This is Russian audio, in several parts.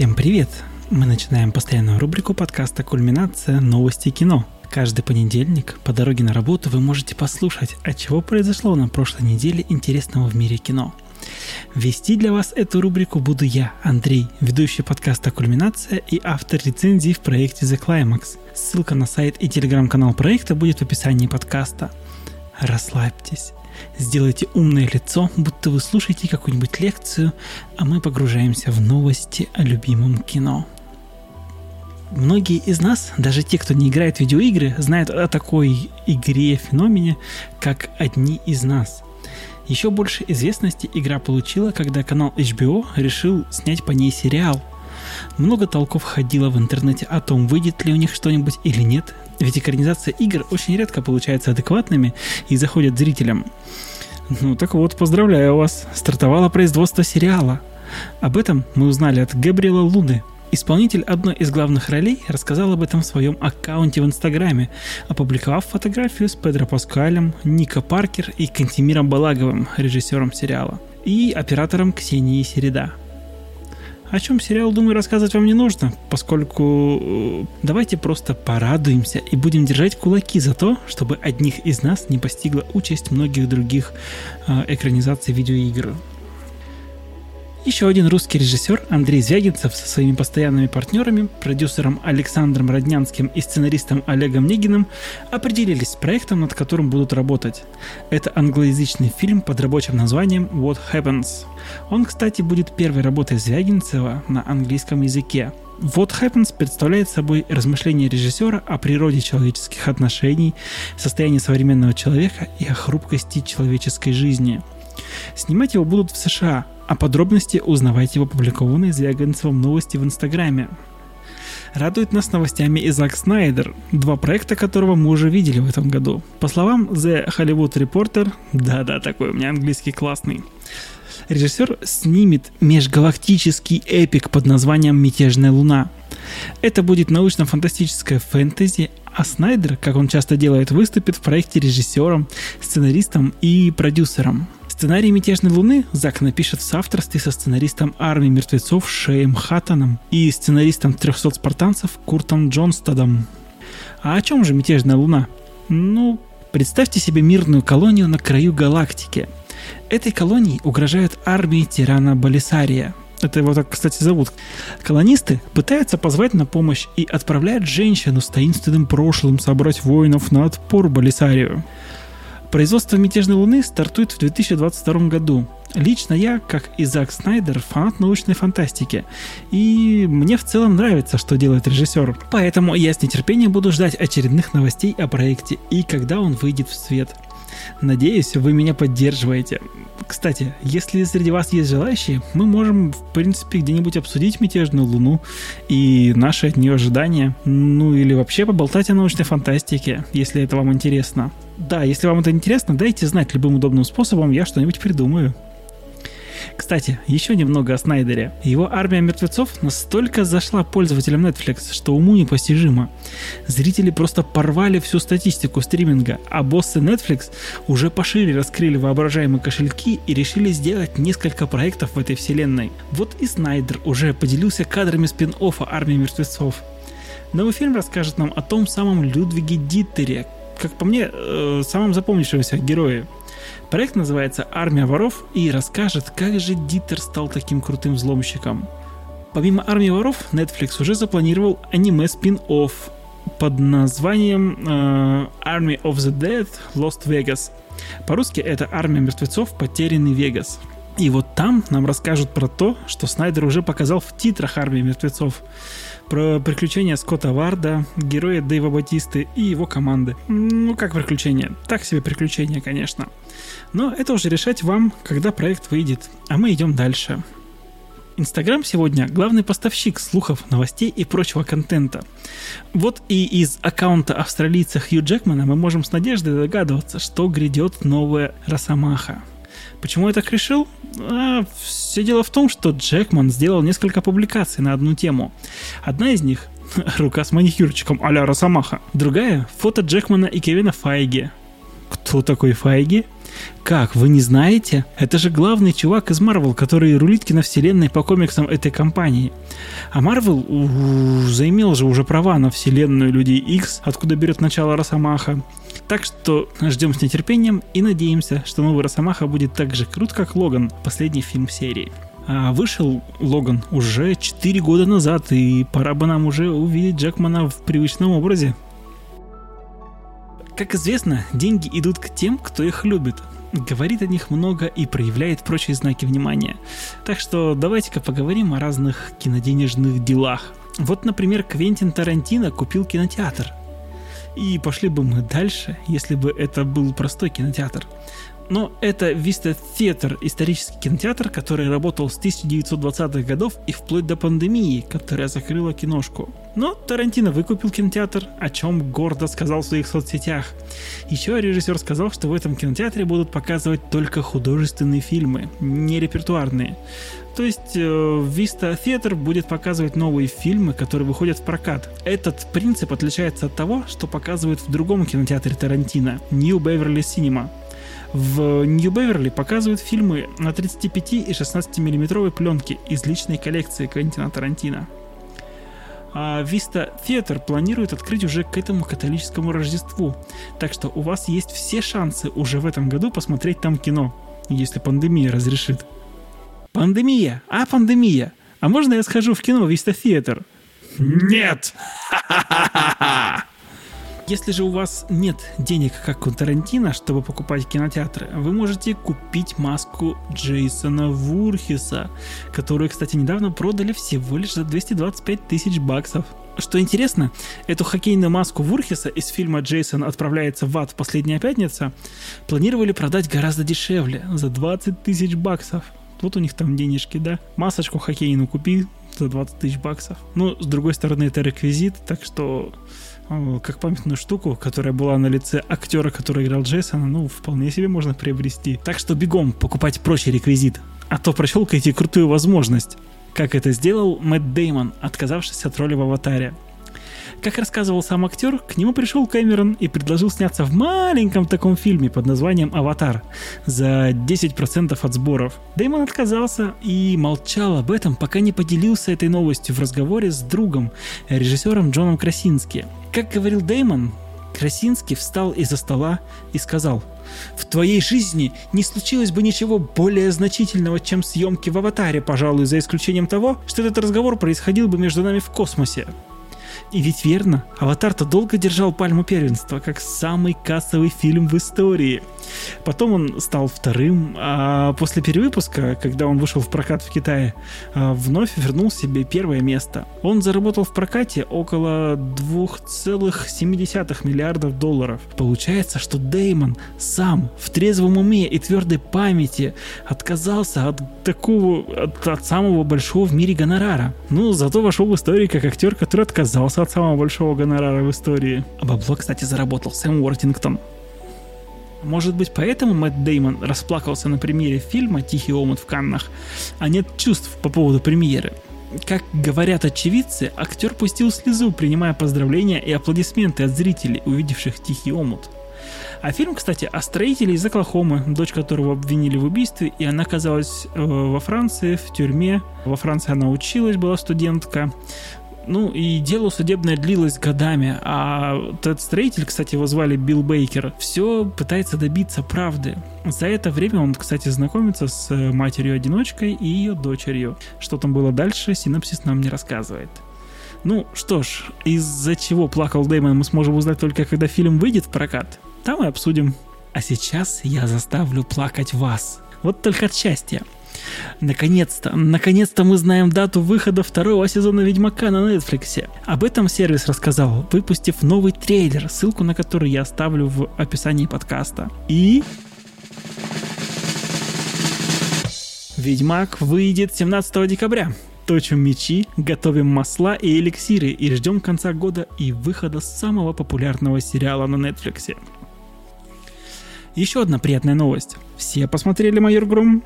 Всем привет! Мы начинаем постоянную рубрику подкаста «Кульминация. Новости кино». Каждый понедельник по дороге на работу вы можете послушать, от чего произошло на прошлой неделе интересного в мире кино. Вести для вас эту рубрику буду я, Андрей, ведущий подкаста «Кульминация» и автор рецензий в проекте The Climax. Ссылка на сайт и телеграм-канал проекта будет в описании подкаста. Расслабьтесь, сделайте умное лицо, будто вы слушаете какую-нибудь лекцию, а мы погружаемся в новости о любимом кино. Многие из нас, даже те, кто не играет в видеоигры, знают о такой игре, феномене, как «Одни из нас». Еще больше известности игра получила, когда канал HBO решил снять по ней сериал. Много толков ходило в интернете о том, выйдет ли у них что-нибудь или нет, ведь экранизация игр очень редко получается адекватными и заходят зрителям. Ну так вот, поздравляю вас, стартовало производство сериала. Об этом мы узнали от Габриэла Луны, Исполнитель одной из главных ролей рассказал об этом в своем аккаунте в Инстаграме, опубликовав фотографию с Педро Паскалем, Ника Паркер и Кантимиром Балаговым, режиссером сериала, и оператором Ксенией Середа. О чем сериал, думаю, рассказывать вам не нужно, поскольку э, давайте просто порадуемся и будем держать кулаки за то, чтобы одних из нас не постигла участь многих других э, экранизаций видеоигр. Еще один русский режиссер Андрей Звягинцев со своими постоянными партнерами, продюсером Александром Роднянским и сценаристом Олегом Негиным определились с проектом, над которым будут работать. Это англоязычный фильм под рабочим названием What Happens. Он, кстати, будет первой работой Звягинцева на английском языке. What Happens представляет собой размышления режиссера о природе человеческих отношений, состоянии современного человека и о хрупкости человеческой жизни. Снимать его будут в США, а подробности узнавайте в опубликованной Звягинцевым новости в Инстаграме. Радует нас новостями и Зак Снайдер, два проекта которого мы уже видели в этом году. По словам The Hollywood Reporter, да-да, такой у меня английский классный, режиссер снимет межгалактический эпик под названием «Мятежная луна». Это будет научно-фантастическая фэнтези, а Снайдер, как он часто делает, выступит в проекте режиссером, сценаристом и продюсером – Сценарий «Мятежной луны» Зак напишет в соавторстве со сценаристом «Армии мертвецов» Шеем Хаттоном и сценаристом «300 спартанцев» Куртом Джонстадом. А о чем же «Мятежная луна»? Ну, представьте себе мирную колонию на краю галактики. Этой колонии угрожают армии тирана Балисария, это его так, кстати, зовут. Колонисты пытаются позвать на помощь и отправляют женщину с таинственным прошлым собрать воинов на отпор Балисарию. Производство «Мятежной луны» стартует в 2022 году. Лично я, как и Снайдер, фанат научной фантастики. И мне в целом нравится, что делает режиссер. Поэтому я с нетерпением буду ждать очередных новостей о проекте и когда он выйдет в свет. Надеюсь, вы меня поддерживаете. Кстати, если среди вас есть желающие, мы можем, в принципе, где-нибудь обсудить мятежную луну и наши от нее ожидания. Ну или вообще поболтать о научной фантастике, если это вам интересно. Да, если вам это интересно, дайте знать любым удобным способом, я что-нибудь придумаю. Кстати, еще немного о Снайдере. Его армия мертвецов настолько зашла пользователям Netflix, что уму непостижимо. Зрители просто порвали всю статистику стриминга, а боссы Netflix уже пошире раскрыли воображаемые кошельки и решили сделать несколько проектов в этой вселенной. Вот и Снайдер уже поделился кадрами спин-оффа «Армии мертвецов». Новый фильм расскажет нам о том самом Людвиге Диттере, как по мне, э, самом запомнившемся герое. Проект называется «Армия воров» и расскажет, как же Диттер стал таким крутым взломщиком. Помимо «Армии воров», Netflix уже запланировал аниме спин-офф под названием э, Army of the Dead Lost Vegas. По-русски это «Армия мертвецов. Потерянный Вегас». И вот там нам расскажут про то, что Снайдер уже показал в титрах «Армии мертвецов» про приключения Скотта Варда, героя Дэйва Батисты и его команды. Ну, как приключения? Так себе приключения, конечно. Но это уже решать вам, когда проект выйдет. А мы идем дальше. Инстаграм сегодня главный поставщик слухов, новостей и прочего контента. Вот и из аккаунта австралийца Хью Джекмана мы можем с надеждой догадываться, что грядет новая Росомаха. Почему я так решил? А, все дело в том, что Джекман сделал несколько публикаций на одну тему. Одна из них — рука с маникюрчиком а-ля Росомаха. Другая — фото Джекмана и Кевина Файги. Кто такой Файги? Как, вы не знаете? Это же главный чувак из Марвел, который рулит киновселенной по комиксам этой компании. А Марвел заимел же уже права на вселенную Людей X, откуда берет начало Росомаха. Так что ждем с нетерпением и надеемся, что новый Росомаха будет так же крут, как Логан, последний фильм серии. А вышел Логан уже 4 года назад, и пора бы нам уже увидеть Джекмана в привычном образе. Как известно, деньги идут к тем, кто их любит. Говорит о них много и проявляет прочие знаки внимания. Так что давайте-ка поговорим о разных киноденежных делах. Вот, например, Квентин Тарантино купил кинотеатр. И пошли бы мы дальше, если бы это был простой кинотеатр. Но это Vista Theater, исторический кинотеатр, который работал с 1920-х годов и вплоть до пандемии, которая закрыла киношку. Но Тарантино выкупил кинотеатр, о чем гордо сказал в своих соцсетях. Еще режиссер сказал, что в этом кинотеатре будут показывать только художественные фильмы, не репертуарные. То есть э, Vista Theater будет показывать новые фильмы, которые выходят в прокат. Этот принцип отличается от того, что показывают в другом кинотеатре Тарантино, New Beverly Cinema. В Нью-Беверли показывают фильмы на 35 и 16 миллиметровой пленке из личной коллекции Квентина Тарантино. А Vista Theater планирует открыть уже к этому католическому Рождеству, так что у вас есть все шансы уже в этом году посмотреть там кино, если пандемия разрешит. Пандемия! А, пандемия! А можно я схожу в кино Vista Theater? Нет! Если же у вас нет денег, как у Тарантино, чтобы покупать кинотеатры, вы можете купить маску Джейсона Вурхиса, которую, кстати, недавно продали всего лишь за 225 тысяч баксов. Что интересно, эту хоккейную маску Вурхиса из фильма «Джейсон отправляется в ад в последняя пятница» планировали продать гораздо дешевле, за 20 тысяч баксов. Вот у них там денежки, да? Масочку хоккейную купи за 20 тысяч баксов. Ну, с другой стороны, это реквизит, так что как памятную штуку, которая была на лице актера, который играл Джейсона, ну, вполне себе можно приобрести. Так что бегом покупать прочий реквизит, а то прощелкайте крутую возможность. Как это сделал Мэтт Деймон, отказавшись от роли в «Аватаре». Как рассказывал сам актер, к нему пришел Кэмерон и предложил сняться в маленьком таком фильме под названием «Аватар» за 10% от сборов. Дэймон отказался и молчал об этом, пока не поделился этой новостью в разговоре с другом, режиссером Джоном Красински. Как говорил Дэймон, Красинский встал из-за стола и сказал «В твоей жизни не случилось бы ничего более значительного, чем съемки в «Аватаре», пожалуй, за исключением того, что этот разговор происходил бы между нами в космосе. И ведь верно, «Аватар»-то долго держал пальму первенства, как самый кассовый фильм в истории. Потом он стал вторым, а после перевыпуска, когда он вышел в прокат в Китае, а, вновь вернул себе первое место. Он заработал в прокате около 2,7 миллиардов долларов. Получается, что Деймон сам в трезвом уме и твердой памяти отказался от такого, от, от самого большого в мире гонорара. Ну, зато вошел в историю как актер, который отказался от самого большого гонорара в истории. А бабло, кстати, заработал Сэм Уортингтон. Может быть, поэтому Мэтт Деймон расплакался на премьере фильма «Тихий омут» в Каннах, а нет чувств по поводу премьеры. Как говорят очевидцы, актер пустил слезу, принимая поздравления и аплодисменты от зрителей, увидевших «Тихий омут». А фильм, кстати, о строителе из Оклахомы, дочь которого обвинили в убийстве, и она оказалась э, во Франции, в тюрьме. Во Франции она училась, была студентка. Ну и дело судебное длилось годами, а этот строитель, кстати, его звали Билл Бейкер, все пытается добиться правды. За это время он, кстати, знакомится с матерью-одиночкой и ее дочерью. Что там было дальше, синопсис нам не рассказывает. Ну что ж, из-за чего плакал Дэймон, мы сможем узнать только когда фильм выйдет в прокат. Там и обсудим. А сейчас я заставлю плакать вас. Вот только от счастья. Наконец-то, наконец-то мы знаем дату выхода второго сезона Ведьмака на Netflix. Об этом сервис рассказал, выпустив новый трейлер, ссылку на который я оставлю в описании подкаста. И... Ведьмак выйдет 17 декабря. Точим мечи, готовим масла и эликсиры и ждем конца года и выхода самого популярного сериала на Netflix. Еще одна приятная новость. Все посмотрели «Майор Гром»?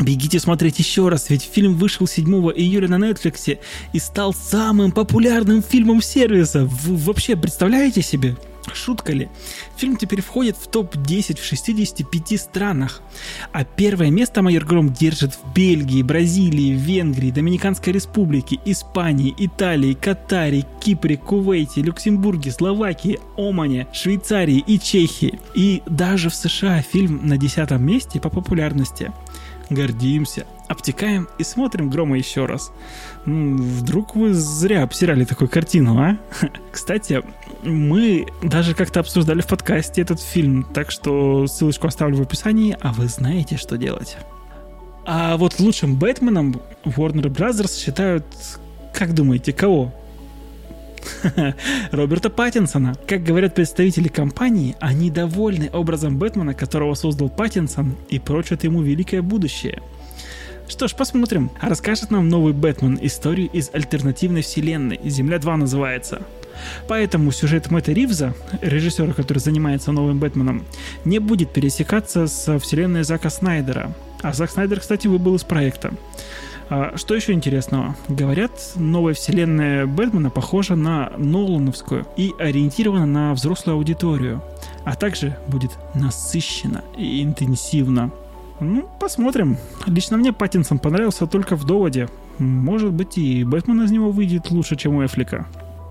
Бегите смотреть еще раз, ведь фильм вышел 7 июля на Netflix и стал самым популярным фильмом сервиса. Вы вообще представляете себе? Шутка ли? Фильм теперь входит в топ-10 в 65 странах. А первое место майор Гром держит в Бельгии, Бразилии, Венгрии, Доминиканской Республике, Испании, Италии, Катаре, Кипре, Кувейте, Люксембурге, Словакии, Омане, Швейцарии и Чехии. И даже в США фильм на десятом месте по популярности. Гордимся, обтекаем и смотрим Грома еще раз. Вдруг вы зря обсирали такую картину, а? Кстати, мы даже как-то обсуждали в подкасте этот фильм, так что ссылочку оставлю в описании, а вы знаете, что делать. А вот лучшим Бэтменом Warner Bros. считают, как думаете, кого? Роберта Паттинсона. Как говорят представители компании, они довольны образом Бэтмена, которого создал Паттинсон, и прочат ему великое будущее – что ж, посмотрим. Расскажет нам новый Бэтмен историю из альтернативной вселенной. Земля 2 называется. Поэтому сюжет Мэтта Ривза, режиссера, который занимается новым Бэтменом, не будет пересекаться с вселенной Зака Снайдера. А Зак Снайдер, кстати, выбыл из проекта. А, что еще интересного? Говорят, новая вселенная Бэтмена похожа на Нолановскую и ориентирована на взрослую аудиторию, а также будет насыщена и интенсивно. Ну, посмотрим. Лично мне Паттинсон понравился только в доводе. Может быть и Бэтмен из него выйдет лучше, чем у Эфлика.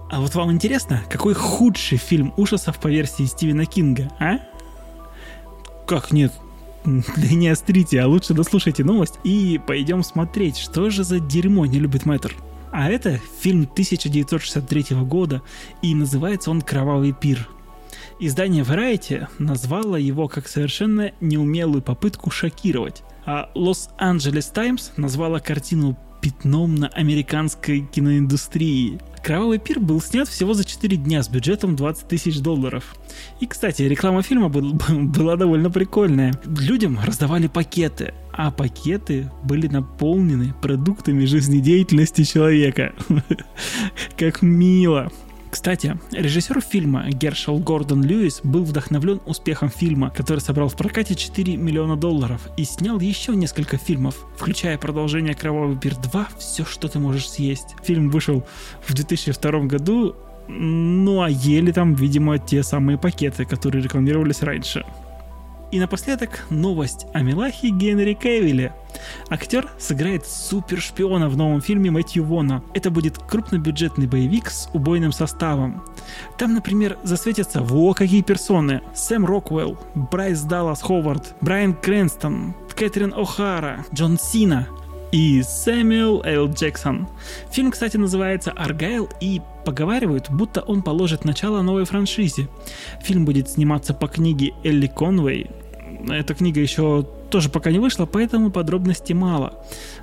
А вот вам интересно, какой худший фильм ужасов по версии Стивена Кинга, а? Как нет? Да не острите, а лучше дослушайте новость и пойдем смотреть, что же за дерьмо не любит Мэтр. А это фильм 1963 года, и называется он «Кровавый пир». Издание Variety назвало его как совершенно неумелую попытку шокировать, а Los Angeles Times назвала картину пятном на американской киноиндустрии. «Кровавый пир» был снят всего за 4 дня с бюджетом 20 тысяч долларов. И, кстати, реклама фильма был, была довольно прикольная. Людям раздавали пакеты, а пакеты были наполнены продуктами жизнедеятельности человека. Как мило. Кстати, режиссер фильма Гершел Гордон Льюис был вдохновлен успехом фильма, который собрал в прокате 4 миллиона долларов и снял еще несколько фильмов, включая продолжение «Кровавый пир 2. Все, что ты можешь съесть». Фильм вышел в 2002 году, ну а ели там, видимо, те самые пакеты, которые рекламировались раньше. И напоследок новость о Милахе Генри Кевилле. Актер сыграет супершпиона в новом фильме Мэтью Вона. Это будет крупнобюджетный боевик с убойным составом. Там, например, засветятся во какие персоны. Сэм Роквелл, Брайс Даллас Ховард, Брайан Крэнстон, Кэтрин О'Хара, Джон Сина, и Сэмюэл Л. Джексон. Фильм, кстати, называется «Аргайл» и поговаривают, будто он положит начало новой франшизе. Фильм будет сниматься по книге Элли Конвей. Эта книга еще тоже пока не вышла, поэтому подробностей мало.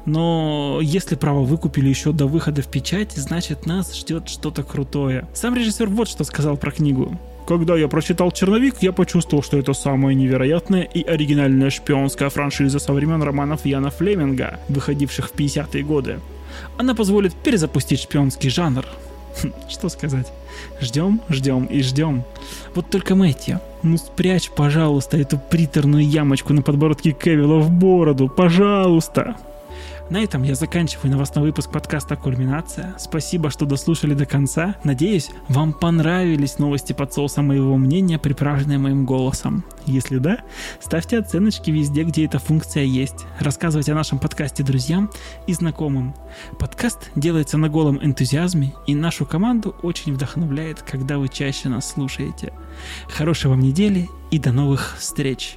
Но если право выкупили еще до выхода в печать, значит нас ждет что-то крутое. Сам режиссер вот что сказал про книгу. Когда я прочитал «Черновик», я почувствовал, что это самая невероятная и оригинальная шпионская франшиза со времен романов Яна Флеминга, выходивших в 50-е годы. Она позволит перезапустить шпионский жанр. Хм, что сказать? Ждем, ждем и ждем. Вот только Мэтью, ну спрячь, пожалуйста, эту приторную ямочку на подбородке Кевилла в бороду, пожалуйста. На этом я заканчиваю новостной выпуск подкаста «Кульминация». Спасибо, что дослушали до конца. Надеюсь, вам понравились новости под соусом моего мнения, приправленные моим голосом. Если да, ставьте оценочки везде, где эта функция есть. Рассказывайте о нашем подкасте друзьям и знакомым. Подкаст делается на голом энтузиазме, и нашу команду очень вдохновляет, когда вы чаще нас слушаете. Хорошей вам недели и до новых встреч!